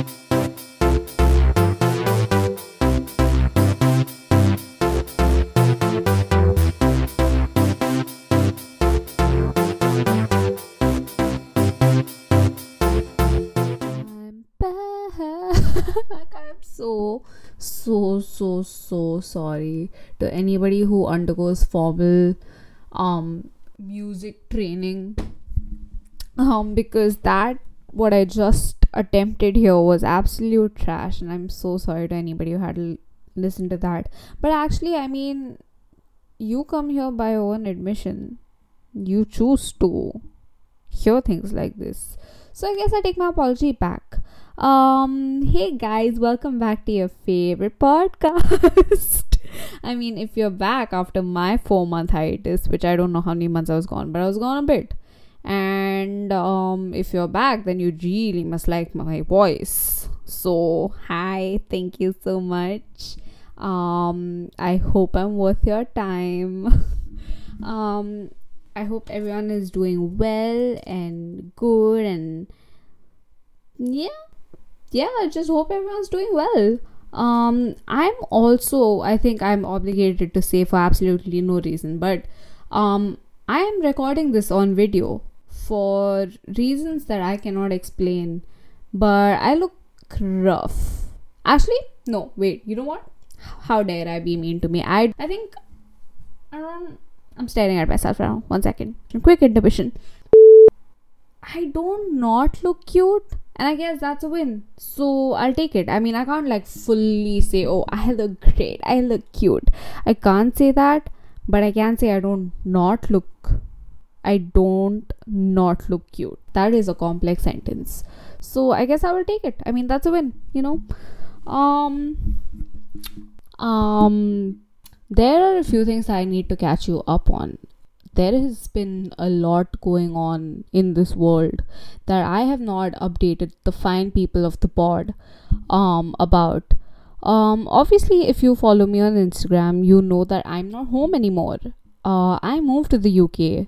So, so, so, so sorry to anybody who undergoes formal um music training. Um, because that what I just attempted here was absolute trash, and I'm so sorry to anybody who had l- listen to that. But actually, I mean, you come here by your own admission. You choose to hear things like this. So I guess I take my apology back. Um, hey guys, welcome back to your favorite podcast. I mean, if you're back after my four month hiatus, which I don't know how many months I was gone, but I was gone a bit. And um, if you're back, then you really must like my voice. So, hi, thank you so much. Um, I hope I'm worth your time. um, I hope everyone is doing well and good and yeah. Yeah, I just hope everyone's doing well. Um I'm also I think I'm obligated to say for absolutely no reason, but um I am recording this on video for reasons that I cannot explain, but I look rough. Actually, no, wait, you know what? How dare I be mean to me? I I think I don't I'm staring at myself right now. One second. Quick intermission. I don't not look cute, and I guess that's a win. So I'll take it. I mean, I can't like fully say, oh, I look great, I look cute. I can't say that, but I can say I don't not look. I don't not look cute. That is a complex sentence. So I guess I will take it. I mean, that's a win. You know. Um. Um there are a few things I need to catch you up on. There has been a lot going on in this world that I have not updated the fine people of the pod um, about. Um, obviously, if you follow me on Instagram, you know that I'm not home anymore. Uh, I moved to the UK,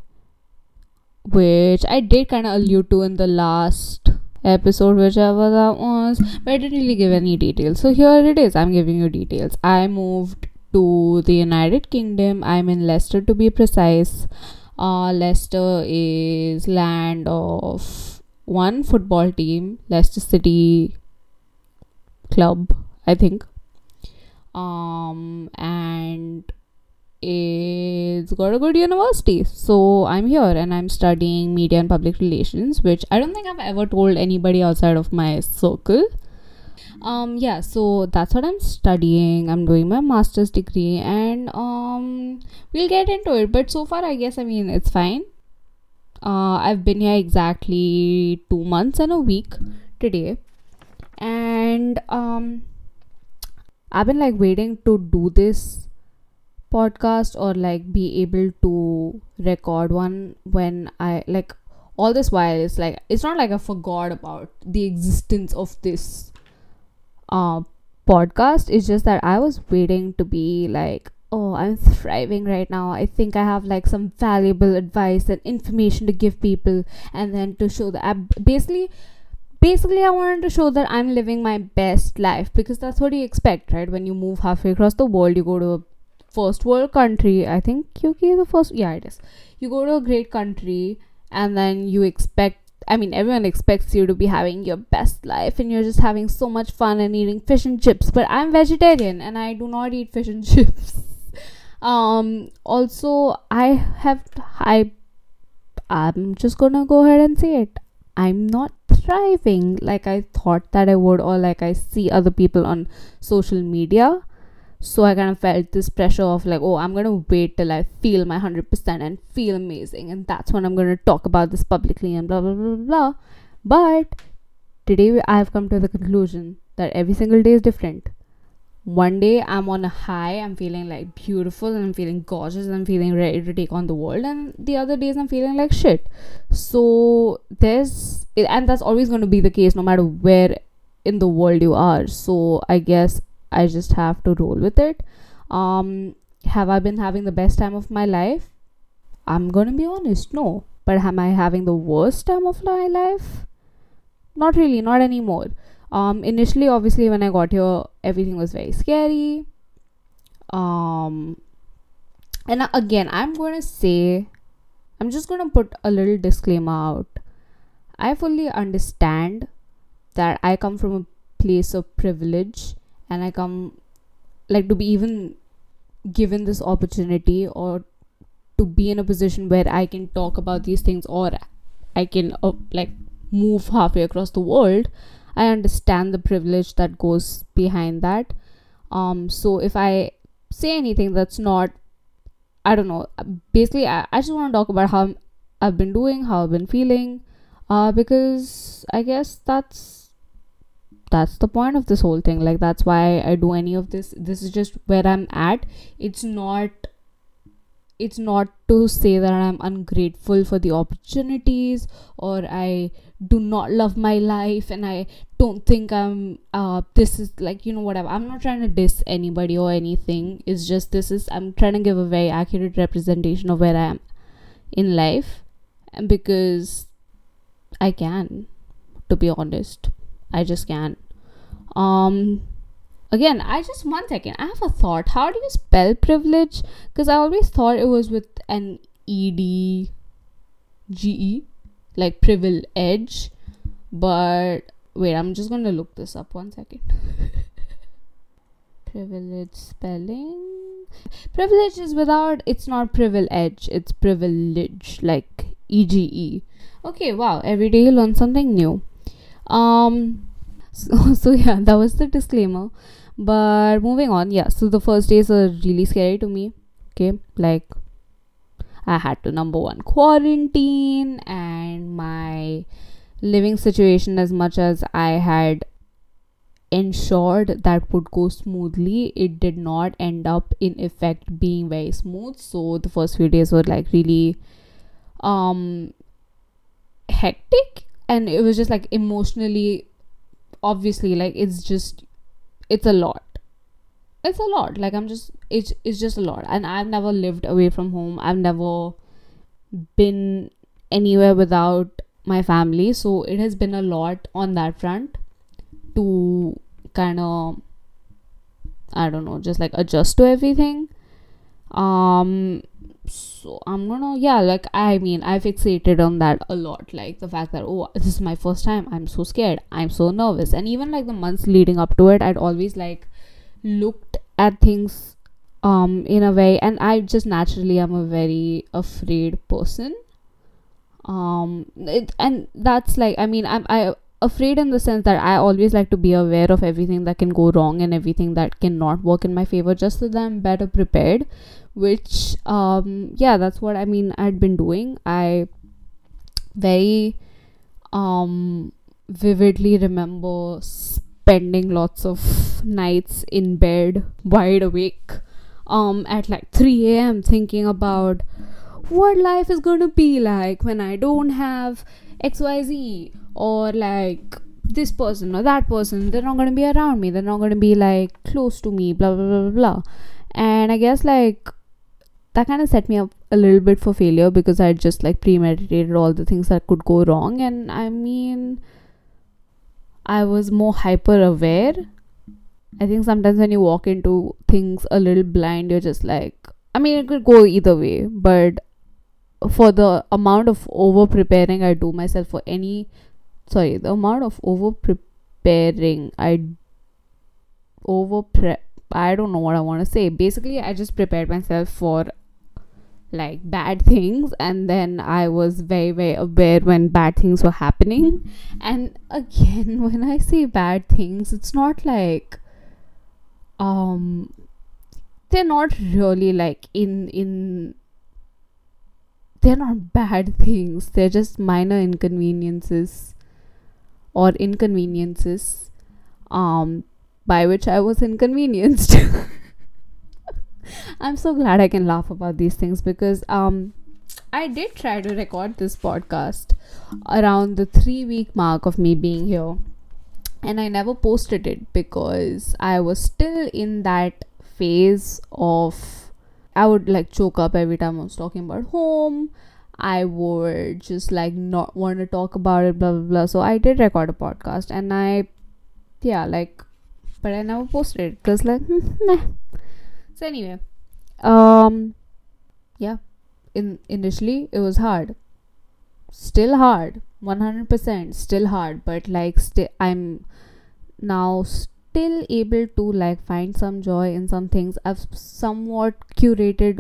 which I did kind of allude to in the last episode, whichever that was, but I didn't really give any details. So here it is. I'm giving you details. I moved to the United Kingdom. I'm in Leicester to be precise. Uh, Leicester is land of one football team, Leicester City Club, I think. Um, and it's got a good university. So I'm here and I'm studying media and public relations, which I don't think I've ever told anybody outside of my circle. Um yeah so that's what i'm studying. I'm doing my master's degree and um we'll get into it. But so far i guess i mean it's fine. Uh i've been here exactly two months and a week today. And um i've been like waiting to do this podcast or like be able to record one when i like all this while it's like it's not like i forgot about the existence of this uh, podcast. It's just that I was waiting to be like, oh, I'm thriving right now. I think I have like some valuable advice and information to give people, and then to show that I basically. Basically, I wanted to show that I'm living my best life because that's what you expect, right? When you move halfway across the world, you go to a first world country. I think UK is the first. Yeah, it is. You go to a great country, and then you expect I mean, everyone expects you to be having your best life and you're just having so much fun and eating fish and chips. But I'm vegetarian and I do not eat fish and chips. um, also, I have, I, I'm just gonna go ahead and say it. I'm not thriving like I thought that I would, or like I see other people on social media so i kind of felt this pressure of like oh i'm gonna wait till i feel my 100% and feel amazing and that's when i'm gonna talk about this publicly and blah blah blah blah, blah. but today i have come to the conclusion that every single day is different. One day i'm on a high i'm feeling like beautiful and i'm feeling gorgeous and i'm feeling ready to take on the world and the other days i'm feeling like shit. So there's and that's always going to be the case no matter where in the world you are. So i guess I just have to roll with it. Um, have I been having the best time of my life? I'm gonna be honest, no. But am I having the worst time of my life? Not really, not anymore. um initially obviously when i got here everything was very scary um and again i'm to say i'm just to put a little disclaimer out i fully understand that i come from a place of privilege and i come like to be even given this opportunity or to be in a position where i can talk about these things or i can uh, like move halfway across the world i understand the privilege that goes behind that. Um so if i say anything that's not i don't know basically i, I just want to talk about how i've been doing how i've been feeling uh because i guess that's that's the point of this whole thing. Like that's why i do any of this. This is just where i'm at. It's not it's not to say that i'm ungrateful for the opportunities or i do not love my life and i don't think i'm uh this is like you know whatever. I'm not trying to diss anybody or anything. It's just this is i'm trying to give a very accurate representation of where i am in life. And because i can to be honest i just can't. um again i just one second i have a thought. How do you spell privilege? Because i always thought it was with an e d g e, like privilege but wait i'm just to look this up. One second. Privilege spelling? Privilege is without it's not privilege it's privilege like ege okay wow every day you learn something new um so, so yeah that was the disclaimer. But moving on yeah so the first days are really scary to me okay? Like I had to number one quarantine and my living situation as much as I had ensured that would go smoothly it did not end up in effect being very smooth. So the first few days were like really um hectic and it was just like emotionally obviously like it's just it's a lot. It's a lot. Like i'm just it's it's just a lot. And i've never lived away from home. I've never been anywhere without my family. So it has been a lot on that front to kind of i don't know just like adjust to everything. Um so i'm gonna yeah like i mean i fixated on that a lot like the fact that oh this is my first time i'm so scared i'm so nervous. And even like the months leading up to it i'd always like looked at things um in a way and i just naturally am a very afraid person. Um it, and that's like i mean i'm i afraid in the sense that i always like to be aware of everything that can go wrong and everything that cannot work in my favor just so that i'm better prepared which um yeah that's what i mean i'd been doing. I very um vividly remember spending lots of nights in bed wide awake um at like 3 a.m thinking about what life is going to be like when i don't have xyz or like this person or that person. They're not going to be around me. They're not going to be like close to me blah blah blah blah blah. And i guess like that kind of set me up a little bit for failure because i just like premeditated all the things that could go wrong and i mean I was more hyper aware. I think sometimes when you walk into things a little blind, you're just like, I mean, it could go either way, but for the amount of over preparing I do myself for any, sorry, the amount of over preparing I over prep, I don't know what I want to say. Basically, I just prepared myself for like bad things and then i was very very aware when bad things were happening. And again when i say bad things it's not like um they're not really like in in they're not bad things. They're just minor inconveniences or inconveniences um by which i was inconvenienced I'm so glad I can laugh about these things because um I did try to record this podcast around the 3 week mark of me being here and I never posted it because I was still in that phase of I would like choke up every time I was talking about home. I would just like not want to talk about it, blah blah blah. So I did record a podcast and I yeah, like, but I never posted it because, like, nah. So, anyway, um, yeah, in initially it was hard, still hard, 100% still hard, but like, I'm now still able to like find some joy in some things. I've somewhat curated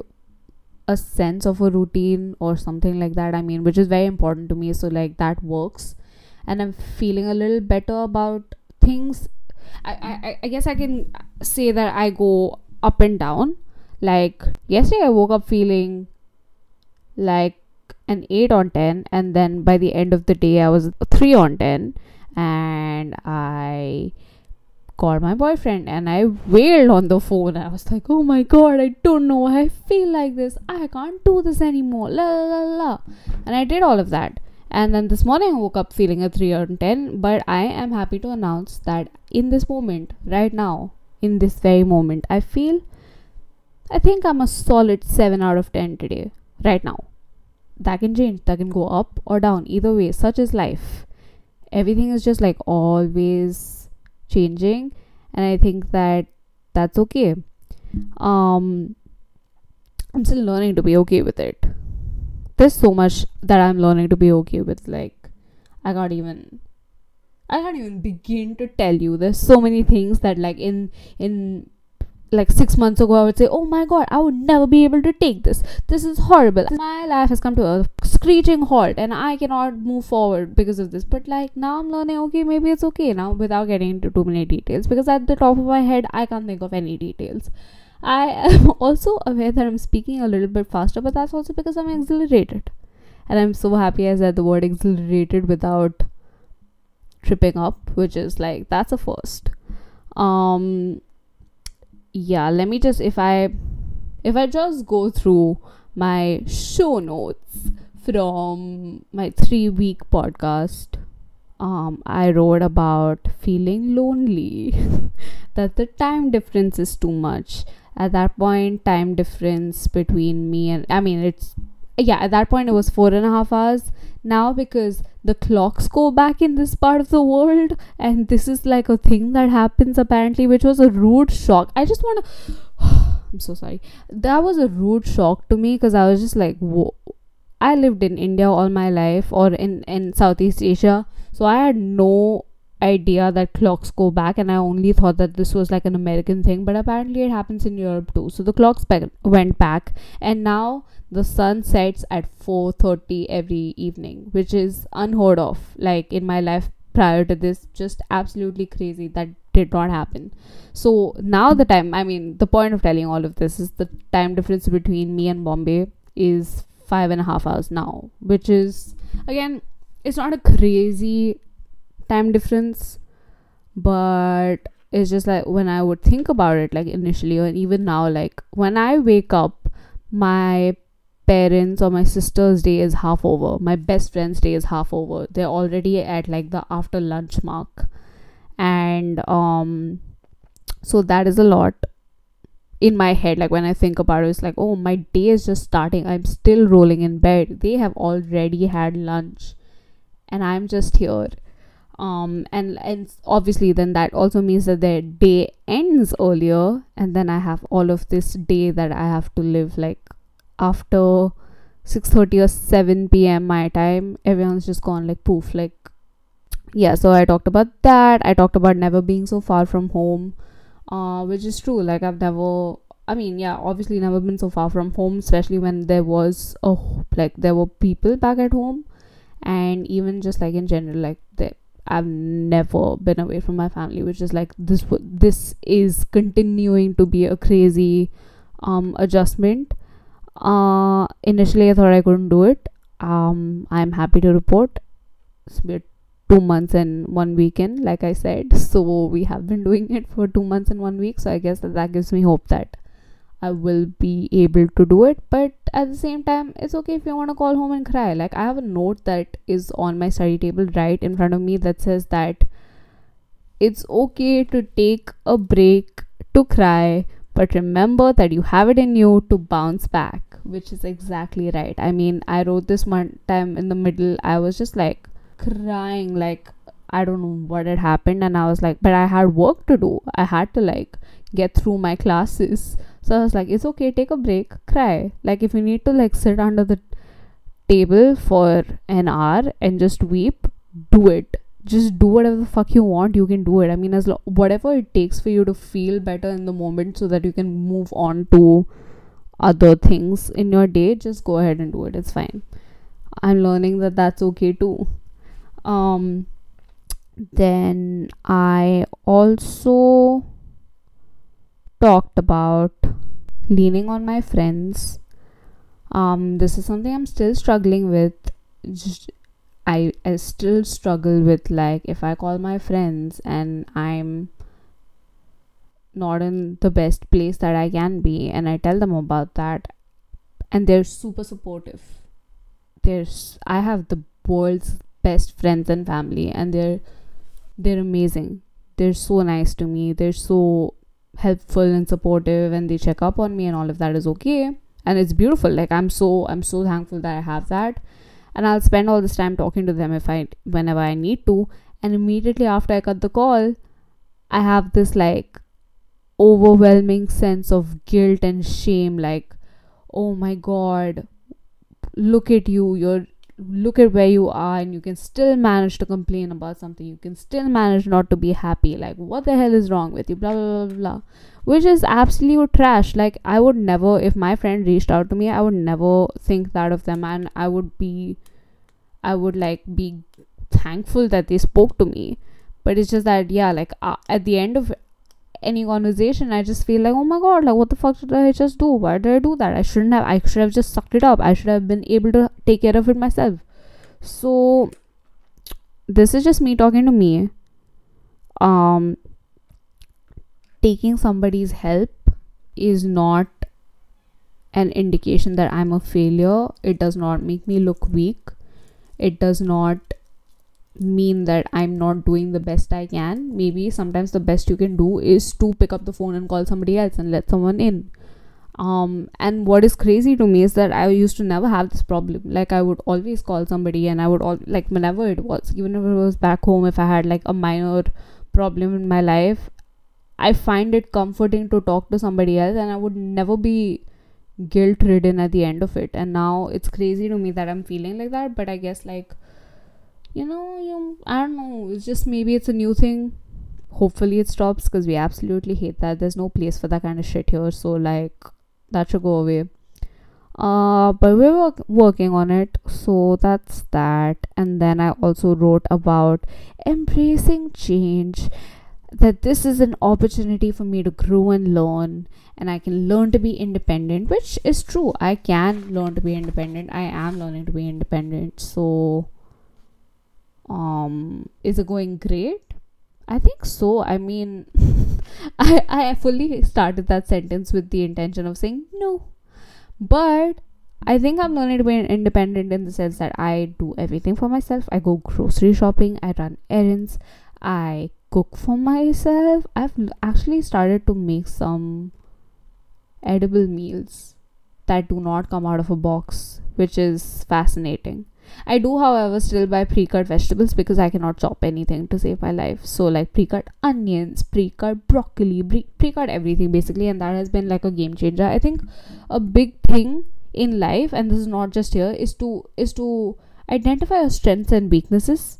a sense of a routine or something like that. I mean, which is very important to me. So, like, that works. And I'm feeling a little better about things. I, I, I guess I can say that I go up and down. Like, yesterday I woke up feeling like an 8 on 10, and then by the end of the day, I was 3 on 10, and I called my boyfriend and I wailed on the phone. I was like, oh my god, I don't know I feel like this. I can't do this anymore. La la la. And I did all of that. And then this morning I woke up feeling a 3 out of 10. But I am happy to announce that in this moment, right now, in this very moment, I feel, I think I'm a solid 7 out of 10 today, right now. That can change, that can go up or down. Either way, such is life. Everything is just like always changing and i think that that's okay um i'm still learning to be okay with it there's so much that i'm learning to be okay with like i can't even i can't even begin to tell you there's so many things that like in in like six months ago, I would say, Oh my god, I would never be able to take this. This is horrible. My life has come to a screeching halt and I cannot move forward because of this. But like now I'm learning, okay, maybe it's okay now without getting into too many details because at the top of my head, I can't think of any details. I am also aware that I'm speaking a little bit faster, but that's also because I'm exhilarated. And I'm so happy I said the word exhilarated without tripping up, which is like, that's a first. Um, yeah let me just if i if i just go through my show notes from my three week podcast um i wrote about feeling lonely that the time difference is too much at that point time difference between me and i mean it's yeah at that point it was four and a half hours. Now because the clocks go back in this part of the world and this is like a thing that happens apparently which was a rude shock. I just want to i'm so sorry. That was a rude shock to me because i was just like whoa. I lived in india all my life or in in southeast asia so i had no idea that clocks go back and i only thought that this was like an american thing but apparently it happens in europe too. So the clocks went back and now the sun sets at 4:30 every evening which is unheard of like in my life prior to this. Just absolutely crazy that did not happen. So now the time i mean the point of telling all of this is the time difference between me and bombay is five and a half hours now which is again it's not a crazy time difference but it's just like when i would think about it like initially or even now like when i wake up my parents or my sister's day is half over. My best friend's day is half over. They're already at like the after lunch mark. And um so that is a lot in my head like when i think about it it's like oh my day is just starting. I'm still rolling in bed. They have already had lunch. And i'm just here um and and obviously then that also means that their day ends earlier and then i have all of this day that i have to live like after 6:30 or 7 p.m. my time everyone's just gone like poof like yeah so i talked about that i talked about never being so far from home uh which is true like i've never i mean yeah obviously never been so far from home especially when there was a like there were people back at home and even just like in general like the I've never been away from my family, which is like this. This is continuing to be a crazy um adjustment. Uh, initially I thought I couldn't do it. Um, I'm happy to report it's been two months and one weekend, like I said. So we have been doing it for two months and one week. So I guess that that gives me hope that I will be able to do it. But at the same time, it's okay if you want to call home and cry. Like, I have a note that is on my study table right in front of me that says that it's okay to take a break to cry, but remember that you have it in you to bounce back, which is exactly right. I mean, I wrote this one time in the middle, I was just like crying, like I don't know what had happened, and I was like, but I had work to do. I had to like get through my classes. So I was like, it's okay, take a break, cry. Like if you need to like sit under the table for an hour and just weep, do it. Just do whatever the fuck you want. You can do it. I mean, as lo- whatever it takes for you to feel better in the moment, so that you can move on to other things in your day. Just go ahead and do it. It's fine. I'm learning that that's okay too. Um, then I also talked about leaning on my friends. Um, this is something I'm still struggling with. I I still struggle with like if I call my friends and I'm not in the best place that I can be and I tell them about that and they're super supportive. There's I have the world's best friends and family and they're they're amazing. They're so nice to me. They're so helpful and supportive and they check up on me and all of that is okay. And it's beautiful. Like i'm so i'm so thankful that i have that. And i'll spend all this time talking to them if i whenever i need to. And immediately after i cut the call i have this like overwhelming sense of guilt and shame. Like oh my god look at you. You're look at where you are and you can still manage to complain about something. You can still manage not to be happy. Like what the hell is wrong with you? Blah blah blah blah which is absolute trash. Like i would never if my friend reached out to me i would never think that of them. And i would be i would like be thankful that they spoke to me. But it's just that yeah like uh, at the end of any conversation i just feel like oh my god like what the fuck did i just do? Why did i do that? I shouldn't have i should have just sucked it up. I should have been able to take care of it myself. So this is just me talking to me. Um taking somebody's help is not an indication that i'm a failure. It does not make me look weak. It does not mean that I'm not doing the best I can. Maybe sometimes the best you can do is to pick up the phone and call somebody else and let someone in. Um, and what is crazy to me is that I used to never have this problem. Like I would always call somebody, and I would all like whenever it was, even if it was back home, if I had like a minor problem in my life, I find it comforting to talk to somebody else, and I would never be guilt ridden at the end of it. And now it's crazy to me that I'm feeling like that, but I guess like you know, you I don't know, it's just maybe it's a new thing. Hopefully it stops because we absolutely hate that. There's no place for that kind of shit here. So like that should go away. Uh, but we're work- working on it, so that's that. And then I also wrote about embracing change, that this is an opportunity for me to grow and learn, and I can learn to be independent, which is true. I can learn to be independent. I am learning to be independent. So, um is it going great? I think so. I mean i i fully started that sentence with the intention of saying no. But i think i'm learning to be independent in the sense that i do everything for myself. I go grocery shopping. I run errands. I cook for myself. I've actually started to make some edible meals that do not come out of a box which is fascinating I do, however, still buy pre cut vegetables because I cannot chop anything to save my life. So, like pre cut onions, pre cut broccoli, pre cut everything basically, and that has been like a game changer. I think a big thing in life, and this is not just here, is to is to identify your strengths and weaknesses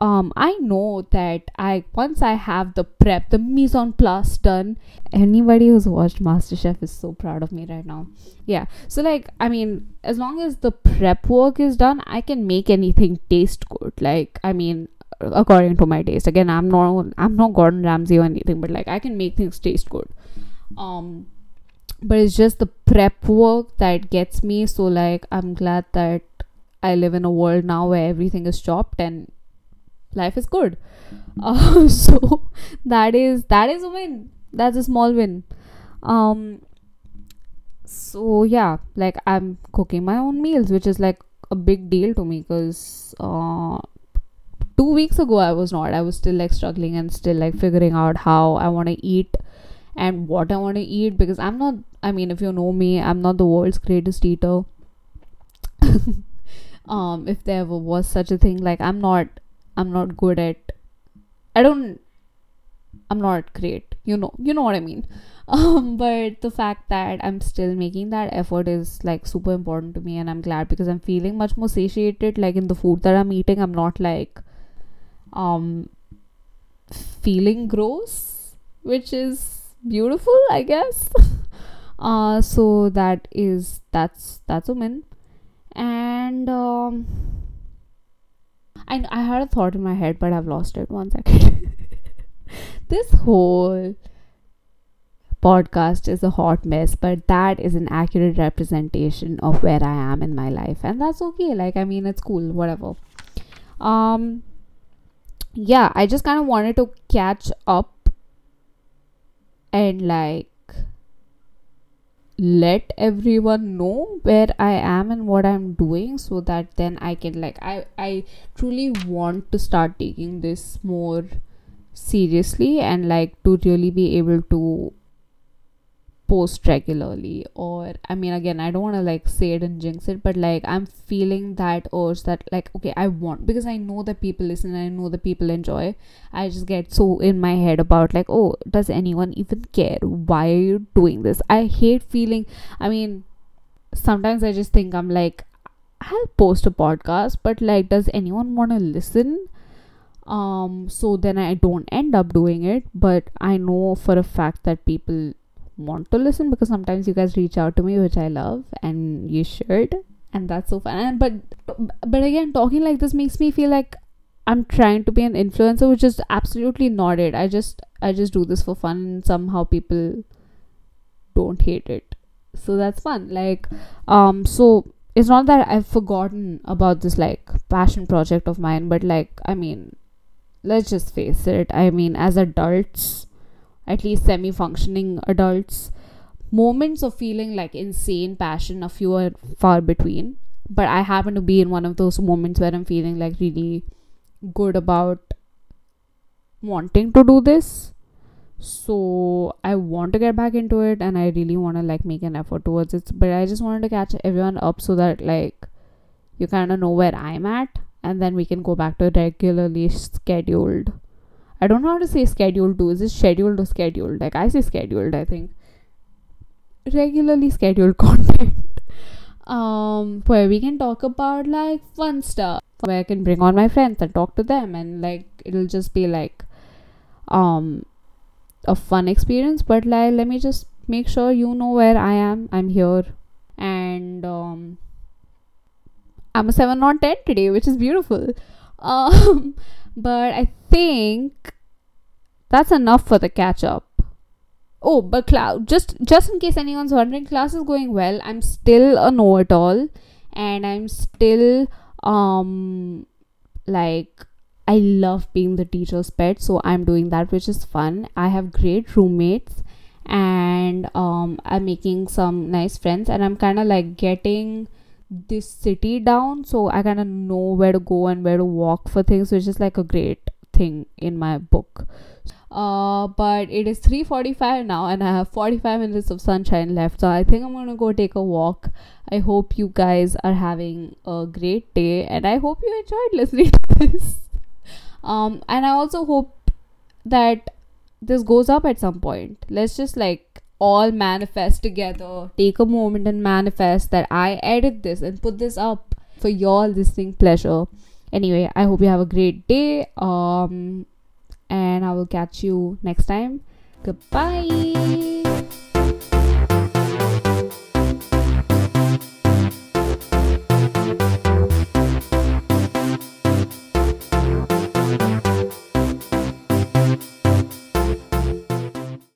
um i know that i once i have the prep the mise en place done anybody who's watched masterchef is so proud of me right now. Yeah. So like i mean as long as the prep work is done i can make anything taste good. Like i mean according to my taste. Again i'm not i'm not gordon ramsay or anything but like i can make things taste good. Um but it's just the prep work that gets me. So like i'm glad that i live in a world now where everything is chopped and life is good. Uh, so that is that is a win. That's a small win. Um so yeah like i'm cooking my own meals which is like a big deal to me because uh two weeks ago i was not. I was still like struggling and still like figuring out how i want to eat and what i want to eat because i'm not i mean if you know me i'm not the world's greatest eater. Um if there ever was such a thing like i'm not I'm not good at I don't I'm not great. You know, you know what I mean. Um, but the fact that I'm still making that effort is like super important to me, and I'm glad because I'm feeling much more satiated. Like in the food that I'm eating, I'm not like um feeling gross, which is beautiful, I guess. uh, so that is that's that's a win, and um, I I had a thought in my head, but I've lost it. One second. this whole podcast is a hot mess, but that is an accurate representation of where I am in my life, and that's okay. Like, I mean, it's cool, whatever. Um, yeah, I just kind of wanted to catch up and like let everyone know where I am and what I'm doing so that then I can like I I truly want to start taking this more seriously and like to really be able to post regularly or i mean again i don't want to like say it and jinx it but like i'm feeling that urge that like okay i want because i know that people listen i know that people enjoy. I just get so in my head about like oh does anyone even care? Why are you doing this? I hate feeling i mean sometimes i just think i'm like i'll post a podcast but like does anyone want to listen? Um so then i don't end up doing it but i know for a fact that people want to listen because sometimes you guys reach out to me which i love and you should and that's so fun. And but but again talking like this makes me feel like i'm trying to be an influencer which is absolutely not it. I just i just do this for fun and somehow people don't hate it. So that's fun. Like um so it's not that i've forgotten about this like passion project of mine but like i mean let's just face it. I mean as adults at least semi functioning adults moments of feeling like insane passion a few are far between but i happen to be in one of those moments where i'm feeling like really good about wanting to do this so i want to get back into it and i really want to like make an effort towards it but i just wanted to catch everyone up so that like you kind of know where i'm at and then we can go back to regularly scheduled. I don't know how to say scheduled to. Is it scheduled or scheduled? Like I say scheduled, I think. Regularly scheduled content. um where we can talk about like fun stuff. Where I can bring on my friends and talk to them and like it'll just be like um a fun experience. But like let me just make sure you know where I am. I'm here and um I'm a 7 on 10 today, which is beautiful. Um, but I think that's enough for the catch up. Oh, but cloud just just in case anyone's wondering, class is going well. I'm still a know it all, and I'm still um like I love being the teacher's pet, so I'm doing that, which is fun. I have great roommates, and um I'm making some nice friends, and I'm kind of like getting this city down so i kind of know where to go and where to walk for things which is like a great thing in my book uh but it is 3:45 now and i have 45 minutes of sunshine left so i think i'm going to go take a walk i hope you guys are having a great day and i hope you enjoyed listening to this um and i also hope that this goes up at some point let's just like all manifest together. Take a moment and manifest that I edit this and put this up for your listening pleasure. Anyway, I hope you have a great day. Um, and I will catch you next time. Goodbye.